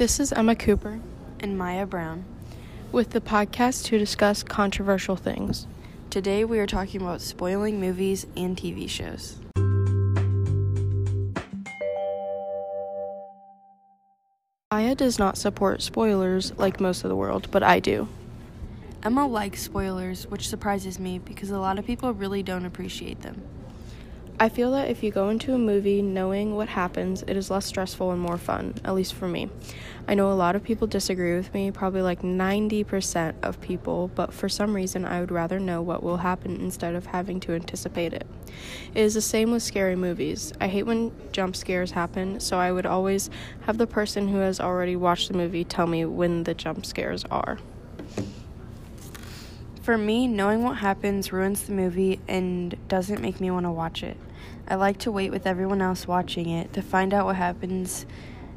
This is Emma Cooper and Maya Brown with the podcast to discuss controversial things. Today we are talking about spoiling movies and TV shows. Aya does not support spoilers like most of the world, but I do. Emma likes spoilers, which surprises me because a lot of people really don't appreciate them. I feel that if you go into a movie knowing what happens, it is less stressful and more fun, at least for me. I know a lot of people disagree with me, probably like 90% of people, but for some reason I would rather know what will happen instead of having to anticipate it. It is the same with scary movies. I hate when jump scares happen, so I would always have the person who has already watched the movie tell me when the jump scares are. For me, knowing what happens ruins the movie and doesn't make me want to watch it. I like to wait with everyone else watching it to find out what happens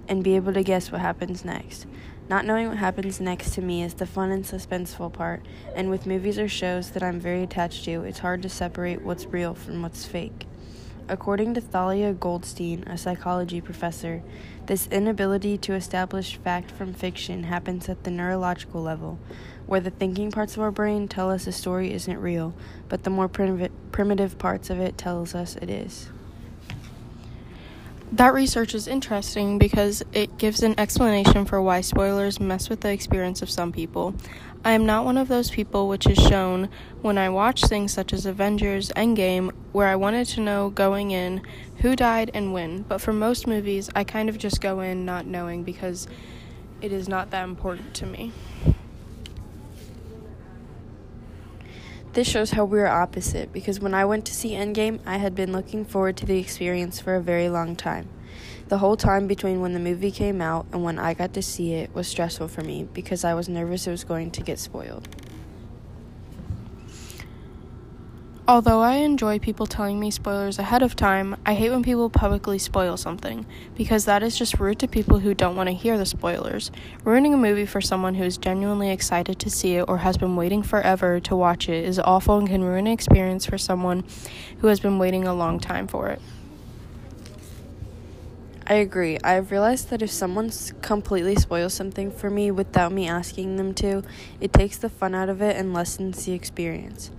and be able to guess what happens next. Not knowing what happens next to me is the fun and suspenseful part, and with movies or shows that I'm very attached to, it's hard to separate what's real from what's fake. According to Thalia Goldstein, a psychology professor, this inability to establish fact from fiction happens at the neurological level, where the thinking parts of our brain tell us a story isn't real, but the more primitive parts of it tells us it is. That research is interesting because it gives an explanation for why spoilers mess with the experience of some people. I am not one of those people which is shown when I watch things such as Avengers Endgame, where I wanted to know going in who died and when. But for most movies, I kind of just go in not knowing because it is not that important to me. This shows how we are opposite because when I went to see Endgame, I had been looking forward to the experience for a very long time. The whole time between when the movie came out and when I got to see it was stressful for me because I was nervous it was going to get spoiled. Although I enjoy people telling me spoilers ahead of time, I hate when people publicly spoil something, because that is just rude to people who don't want to hear the spoilers. Ruining a movie for someone who is genuinely excited to see it or has been waiting forever to watch it is awful and can ruin an experience for someone who has been waiting a long time for it. I agree. I've realized that if someone completely spoils something for me without me asking them to, it takes the fun out of it and lessens the experience.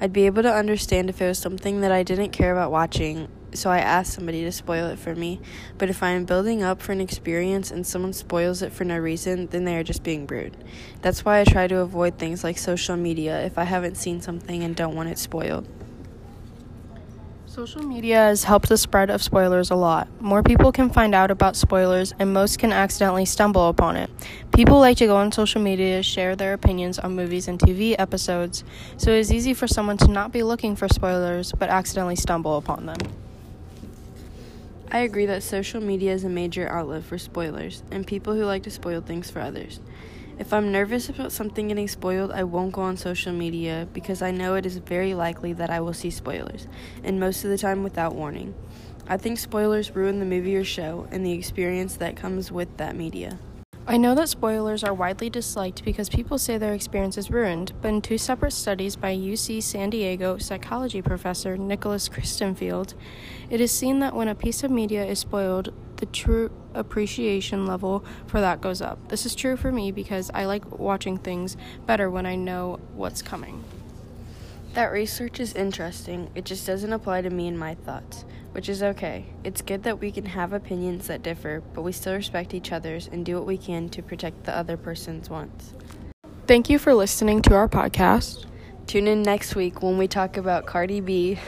I'd be able to understand if it was something that I didn't care about watching, so I asked somebody to spoil it for me. But if I am building up for an experience and someone spoils it for no reason, then they are just being rude. That's why I try to avoid things like social media if I haven't seen something and don't want it spoiled. Social media has helped the spread of spoilers a lot. More people can find out about spoilers, and most can accidentally stumble upon it. People like to go on social media to share their opinions on movies and TV episodes, so it is easy for someone to not be looking for spoilers but accidentally stumble upon them. I agree that social media is a major outlet for spoilers and people who like to spoil things for others. If I'm nervous about something getting spoiled, I won't go on social media because I know it is very likely that I will see spoilers, and most of the time without warning. I think spoilers ruin the movie or show and the experience that comes with that media. I know that spoilers are widely disliked because people say their experience is ruined, but in two separate studies by UC San Diego psychology professor Nicholas Christenfeld, it is seen that when a piece of media is spoiled, the true appreciation level for that goes up. This is true for me because I like watching things better when I know what's coming. That research is interesting. It just doesn't apply to me and my thoughts, which is okay. It's good that we can have opinions that differ, but we still respect each other's and do what we can to protect the other person's wants. Thank you for listening to our podcast. Tune in next week when we talk about Cardi B.